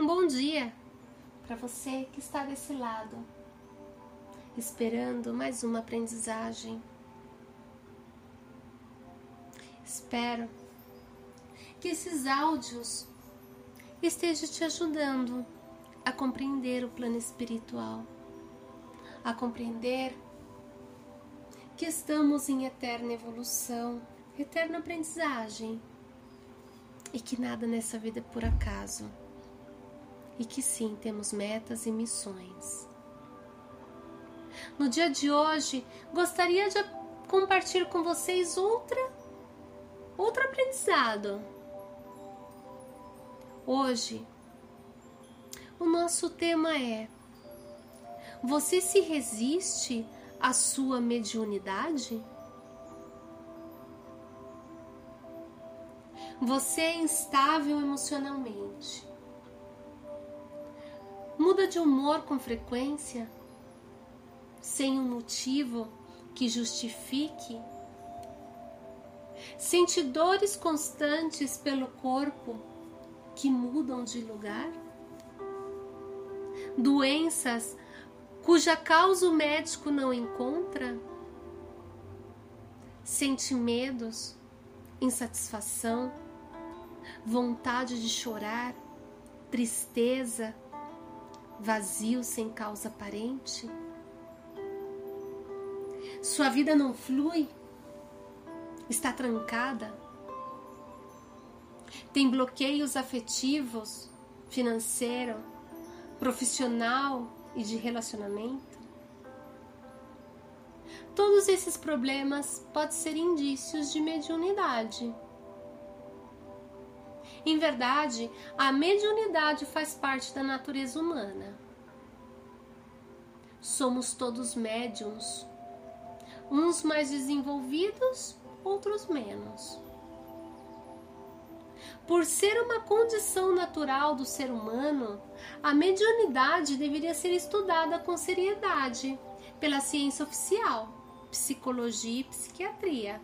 Um bom dia para você que está desse lado, esperando mais uma aprendizagem. Espero que esses áudios estejam te ajudando a compreender o plano espiritual, a compreender que estamos em eterna evolução, eterna aprendizagem e que nada nessa vida é por acaso e que sim temos metas e missões. No dia de hoje, gostaria de compartilhar com vocês outra outro aprendizado. Hoje, o nosso tema é: Você se resiste à sua mediunidade? Você é instável emocionalmente. Muda de humor com frequência, sem um motivo que justifique. Sente dores constantes pelo corpo que mudam de lugar. Doenças cuja causa o médico não encontra. Sente medos, insatisfação vontade de chorar, tristeza, vazio sem causa aparente? Sua vida não flui? Está trancada? Tem bloqueios afetivos, financeiro, profissional e de relacionamento? Todos esses problemas podem ser indícios de mediunidade. Em verdade, a mediunidade faz parte da natureza humana. Somos todos médiums, uns mais desenvolvidos, outros menos. Por ser uma condição natural do ser humano, a mediunidade deveria ser estudada com seriedade pela ciência oficial, psicologia e psiquiatria.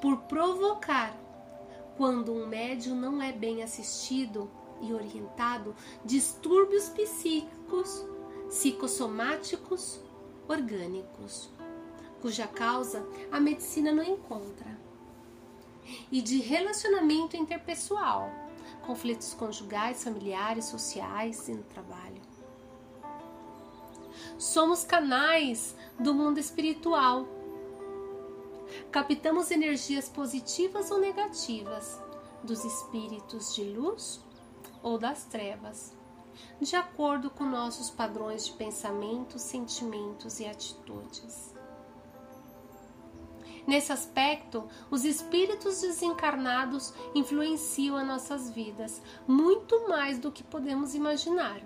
Por provocar quando um médium não é bem assistido e orientado, distúrbios psíquicos, psicossomáticos, orgânicos, cuja causa a medicina não encontra, e de relacionamento interpessoal, conflitos conjugais, familiares, sociais e no trabalho. Somos canais do mundo espiritual captamos energias positivas ou negativas dos espíritos de luz ou das trevas, de acordo com nossos padrões de pensamentos, sentimentos e atitudes. Nesse aspecto, os espíritos desencarnados influenciam as nossas vidas muito mais do que podemos imaginar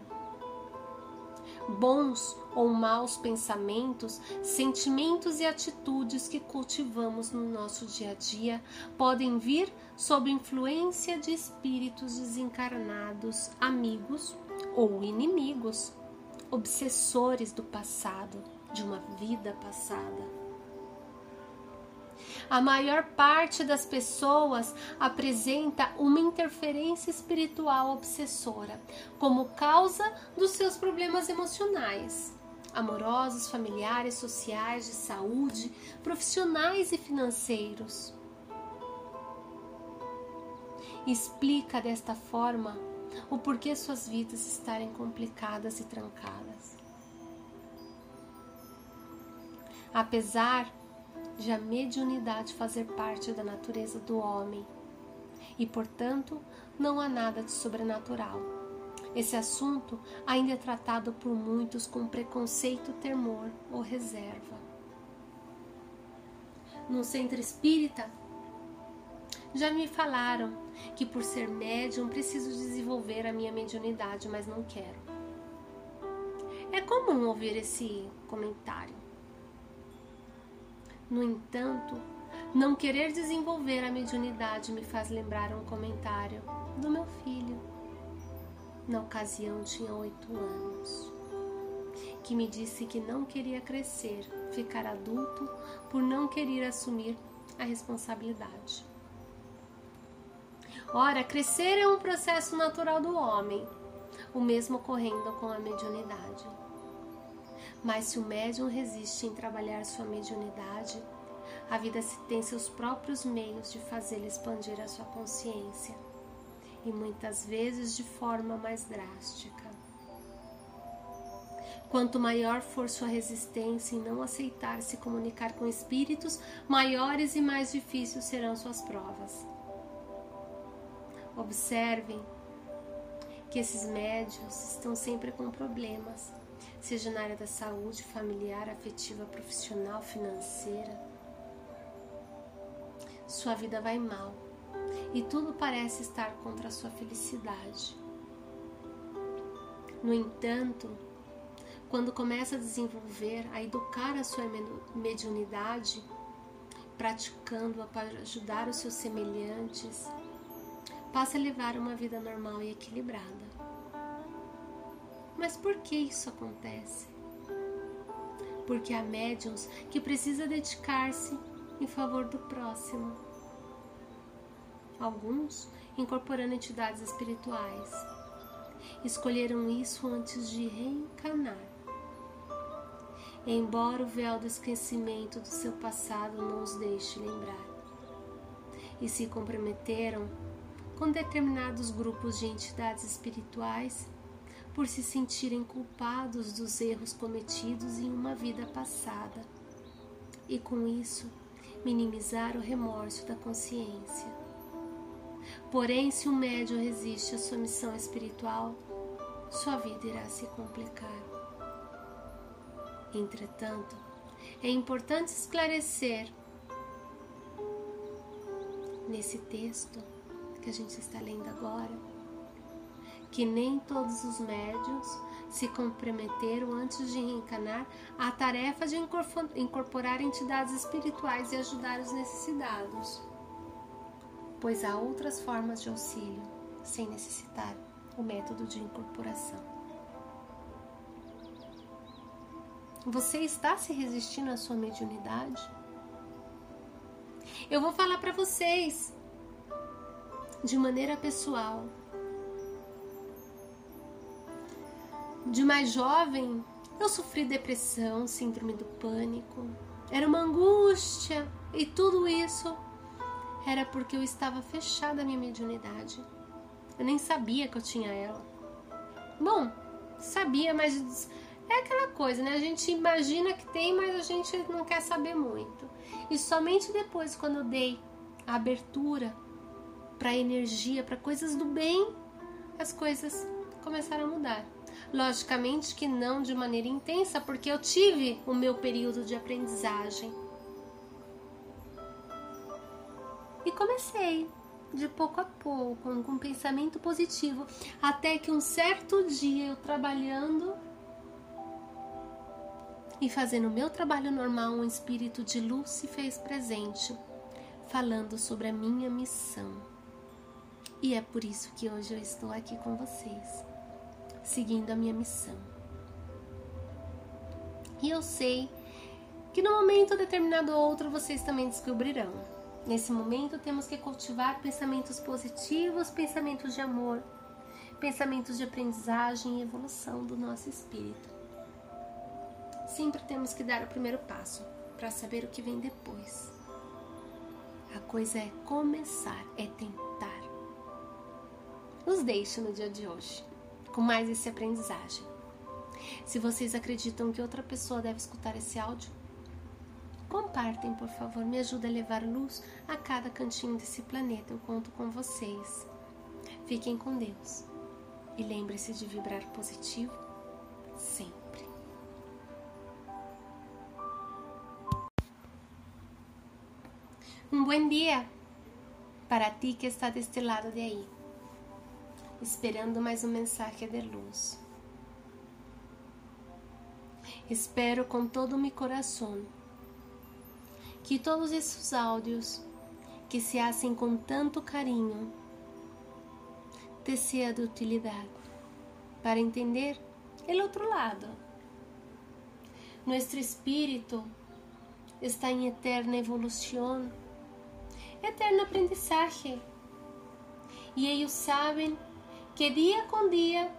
bons ou maus pensamentos, sentimentos e atitudes que cultivamos no nosso dia a dia podem vir sob influência de espíritos desencarnados, amigos ou inimigos, obsessores do passado, de uma vida passada. A maior parte das pessoas apresenta uma interferência espiritual obsessora como causa dos seus problemas emocionais, amorosos, familiares, sociais, de saúde, profissionais e financeiros. Explica desta forma o porquê suas vidas estarem complicadas e trancadas. Apesar de a mediunidade fazer parte da natureza do homem e, portanto, não há nada de sobrenatural. Esse assunto ainda é tratado por muitos com preconceito, temor ou reserva. No centro espírita, já me falaram que por ser médium preciso desenvolver a minha mediunidade, mas não quero. É comum ouvir esse comentário. No entanto, não querer desenvolver a mediunidade me faz lembrar um comentário do meu filho. Na ocasião tinha oito anos, que me disse que não queria crescer, ficar adulto, por não querer assumir a responsabilidade. Ora, crescer é um processo natural do homem, o mesmo ocorrendo com a mediunidade. Mas se o médium resiste em trabalhar sua mediunidade, a vida tem seus próprios meios de fazê-lo expandir a sua consciência, e muitas vezes de forma mais drástica. Quanto maior for sua resistência em não aceitar se comunicar com espíritos, maiores e mais difíceis serão suas provas. Observem que esses médios estão sempre com problemas, seja na área da saúde, familiar, afetiva, profissional, financeira. Sua vida vai mal e tudo parece estar contra a sua felicidade. No entanto, quando começa a desenvolver, a educar a sua mediunidade, praticando-a para ajudar os seus semelhantes, passa a levar uma vida normal e equilibrada. Mas por que isso acontece? Porque há médiums que precisa dedicar-se em favor do próximo. Alguns incorporando entidades espirituais. Escolheram isso antes de reencarnar embora o véu do esquecimento do seu passado não os deixe lembrar. E se comprometeram com determinados grupos de entidades espirituais por se sentirem culpados dos erros cometidos em uma vida passada e com isso minimizar o remorso da consciência. Porém, se o médium resiste à sua missão espiritual, sua vida irá se complicar. Entretanto, é importante esclarecer nesse texto que a gente está lendo agora que nem todos os médios se comprometeram antes de reencarnar à tarefa de incorporar entidades espirituais e ajudar os necessitados, pois há outras formas de auxílio sem necessitar o método de incorporação. Você está se resistindo à sua mediunidade? Eu vou falar para vocês de maneira pessoal. De mais jovem, eu sofri depressão, síndrome do pânico. Era uma angústia e tudo isso era porque eu estava fechada à minha mediunidade. Eu nem sabia que eu tinha ela. Bom, sabia, mas é aquela coisa, né? A gente imagina que tem, mas a gente não quer saber muito. E somente depois, quando eu dei a abertura para energia, para coisas do bem, as coisas começaram a mudar. Logicamente que não de maneira intensa, porque eu tive o meu período de aprendizagem. E comecei de pouco a pouco, com, um pensamento positivo, até que um certo dia eu trabalhando e fazendo o meu trabalho normal, um espírito de luz se fez presente, falando sobre a minha missão. E é por isso que hoje eu estou aqui com vocês, seguindo a minha missão. E eu sei que no momento determinado ou outro vocês também descobrirão. Nesse momento temos que cultivar pensamentos positivos, pensamentos de amor, pensamentos de aprendizagem e evolução do nosso espírito sempre temos que dar o primeiro passo para saber o que vem depois. A coisa é começar, é tentar. Os deixo no dia de hoje com mais esse aprendizagem. Se vocês acreditam que outra pessoa deve escutar esse áudio, compartem, por favor, me ajuda a levar luz a cada cantinho desse planeta. Eu conto com vocês. Fiquem com Deus e lembre-se de vibrar positivo sempre. Un buen día para ti que está deste lado de aí, esperando mais um mensagem de luz. Espero com todo o meu coração que todos esses áudios que se hacen com tanto carinho te seja de utilidade para entender o outro lado. Nosso espírito está em eterna evolução eterno aprendizaje e eles sabem que dia com dia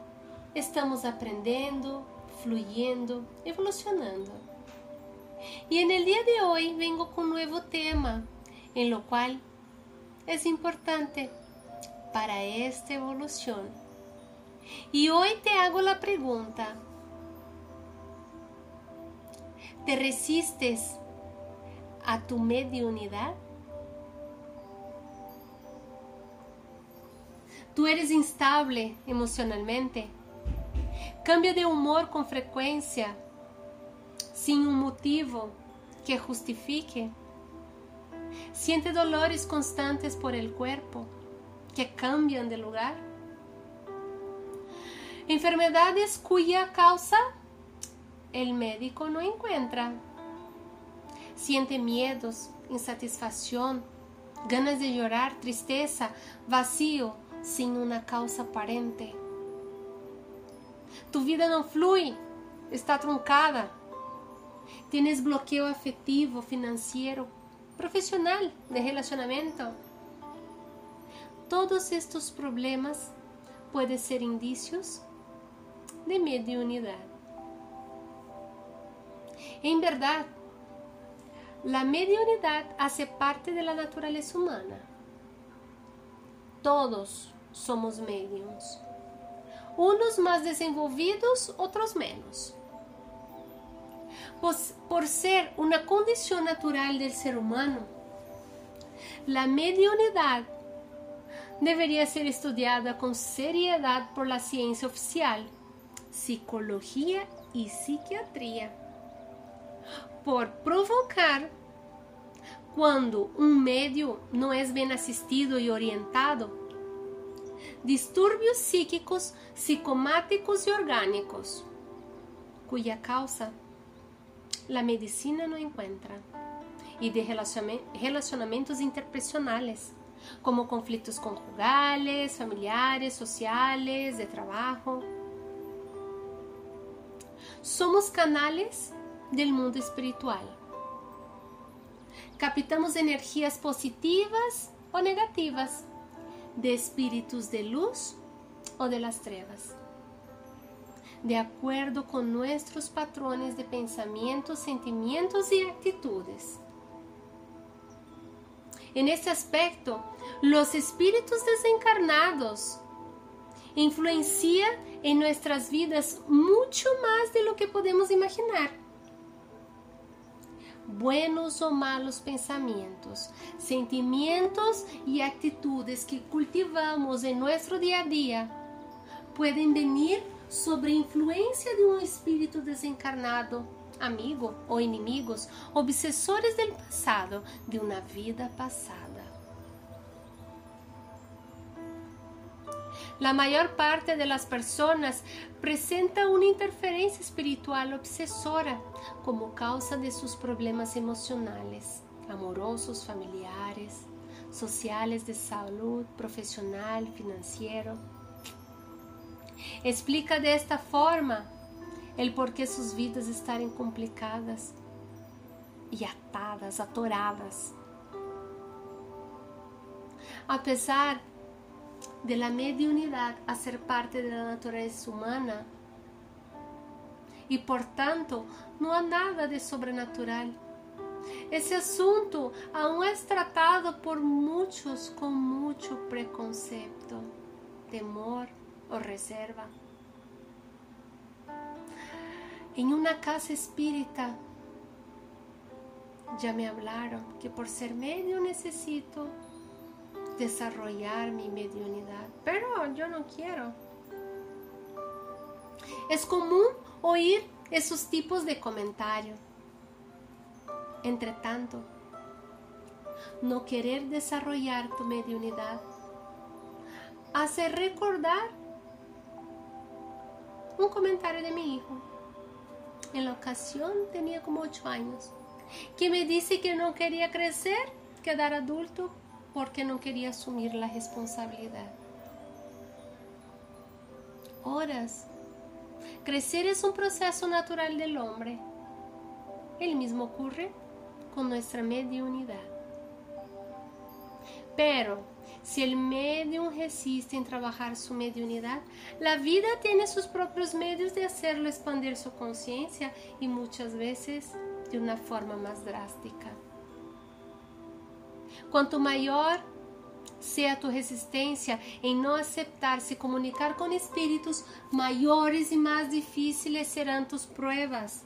estamos aprendendo, fluyendo, evolucionando. E en el dia de hoje vengo com um novo tema, em lo qual é importante para esta evolução. E hoje te hago a pergunta: ¿te resistes a tu mediunidade? Tu eres instable emocionalmente? Cambia de humor com frequência, sem um motivo que justifique? Siente dolores constantes por el cuerpo que cambian de lugar? Enfermedades cuya causa el médico no encuentra. Siente miedos, insatisfacción, ganas de llorar, tristeza, vacío, sin una causa aparente. Tu vida no fluye, está truncada. Tienes bloqueo afectivo, financiero, profesional, de relacionamiento. Todos estos problemas pueden ser indicios de mediunidad. En verdad, la mediunidad hace parte de la naturaleza humana. Todos somos médiums. Unos más desenvolvidos, outros menos. Pues, por ser uma condição natural do ser humano, a mediunidade deveria ser estudada com seriedade por la ciência oficial, psicologia e psiquiatria, por provocar quando um médio não é bem assistido e orientado distúrbios psíquicos, psicomáticos y orgánicos, cuya causa la medicina no encuentra, y de relacionamientos interpersonales, como conflictos conjugales, familiares, sociales, de trabajo. Somos canales del mundo espiritual. Captamos energías positivas o negativas de espíritus de luz o de las trevas, de acuerdo con nuestros patrones de pensamientos, sentimientos y actitudes. En este aspecto, los espíritus desencarnados influencian en nuestras vidas mucho más de lo que podemos imaginar buenos ou malos pensamentos, sentimentos e atitudes que cultivamos em nosso dia a dia podem vir sobre a influência de um espírito desencarnado, amigo ou inimigos, obsessores do passado, de uma vida passada. La mayor parte de las personas presenta una interferencia espiritual obsesora como causa de sus problemas emocionales, amorosos, familiares, sociales, de salud, profesional, financiero. Explica de esta forma el por qué sus vidas estarem complicadas e atadas, atoradas. Apesar de la mediunidad a ser parte de la naturaleza humana e, portanto, não há nada de sobrenatural. Esse assunto aún é tratado por muitos com muito preconceito, temor ou reserva. Em uma casa espírita já me falaram que por ser médio necessito desarrollar mi mediunidad, pero yo no quiero. Es común oír esos tipos de comentarios. Entre tanto, no querer desarrollar tu mediunidad hace recordar un comentario de mi hijo. En la ocasión tenía como ocho años, que me dice que no quería crecer, quedar adulto porque não queria assumir a responsabilidade. Horas. Crescer é um processo natural do homem. El mesmo ocorre com nossa mediunidade. Pero, Si el medium resiste en trabajar su mediunidad, la vida tiene sus propios medios de hacerlo expandir su conciencia y muchas veces de una forma más drástica. Cuanto mayor sea tu resistencia en no aceptarse comunicar con espíritus, mayores y más difíciles serán tus pruebas.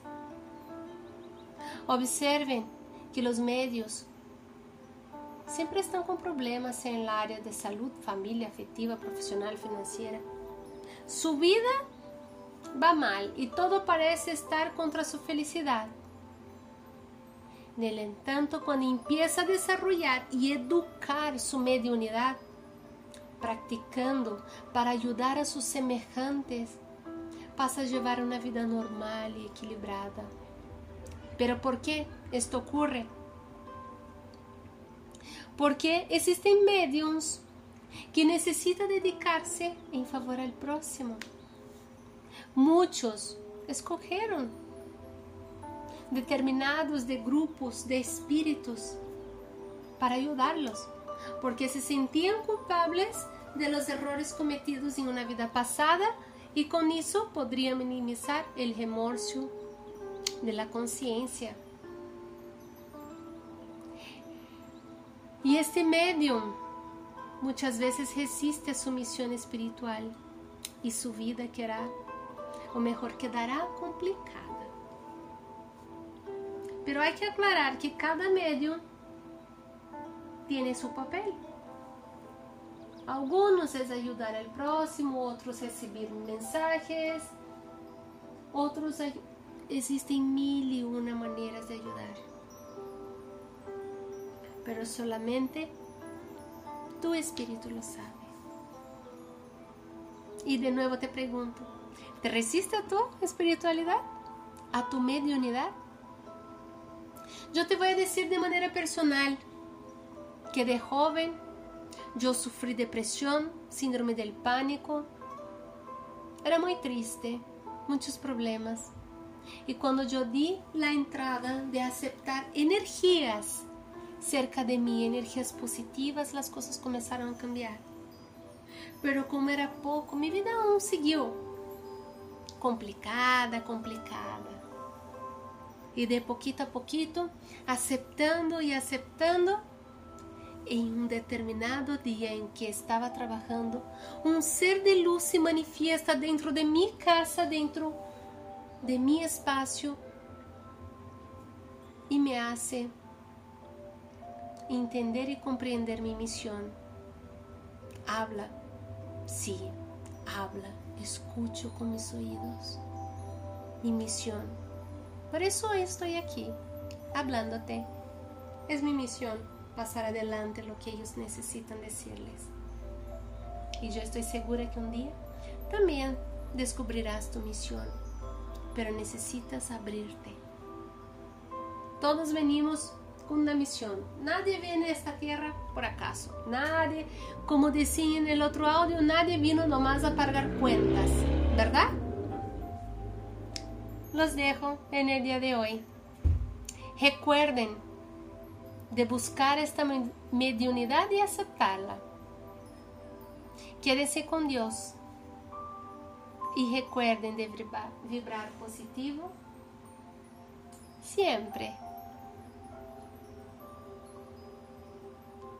Observen que los medios sempre estão com problemas em área de saúde, família, afetiva, profissional, financeira. Su vida va mal e todo parece estar contra sua felicidade. Nel entanto, quando empieza a desarrollar e educar sua mediunidade, practicando para ajudar a seus semejantes, passa a levar uma vida normal e equilibrada. Pero por que isto ocorre? porque existen mediums que necesitan dedicarse en favor al próximo. Muchos escogieron determinados de grupos de espíritus para ayudarlos, porque se sentían culpables de los errores cometidos en una vida pasada y con eso podrían minimizar el remorso de la conciencia. E este médium muitas vezes resiste a sua missão espiritual e sua vida querá, ou melhor, quedará complicada. Pero há que aclarar que cada médium tem seu papel. Alguns é ajudar ao próximo, outros receber mensagens, outros existem mil e uma maneiras de ajudar pero solamente tu espíritu lo sabe. Y de nuevo te pregunto, ¿te resiste a tu espiritualidad? ¿A tu mediunidad? Yo te voy a decir de manera personal que de joven yo sufrí depresión, síndrome del pánico. Era muy triste, muchos problemas. Y cuando yo di la entrada de aceptar energías cerca de mí, energías positivas, las cosas comenzaron a cambiar. Pero como era pouco, minha vida aún seguiu complicada, complicada. E de pouquito a pouquito, aceptando e aceptando, em um determinado dia em que estava trabalhando, um ser de luz se manifiesta dentro de minha casa, dentro de meu espaço e me hace entender y comprender mi misión. Habla, sí, habla, escucho con mis oídos. Mi misión. Por eso estoy aquí, hablándote. Es mi misión pasar adelante lo que ellos necesitan decirles. Y yo estoy segura que un día también descubrirás tu misión, pero necesitas abrirte. Todos venimos una misión. Nadie viene a esta tierra por acaso. Nadie, como decía en el otro audio, nadie vino nomás a pagar cuentas, ¿verdad? Los dejo en el día de hoy. Recuerden de buscar esta mediunidad y aceptarla. Quédense con Dios y recuerden de vibrar, vibrar positivo siempre.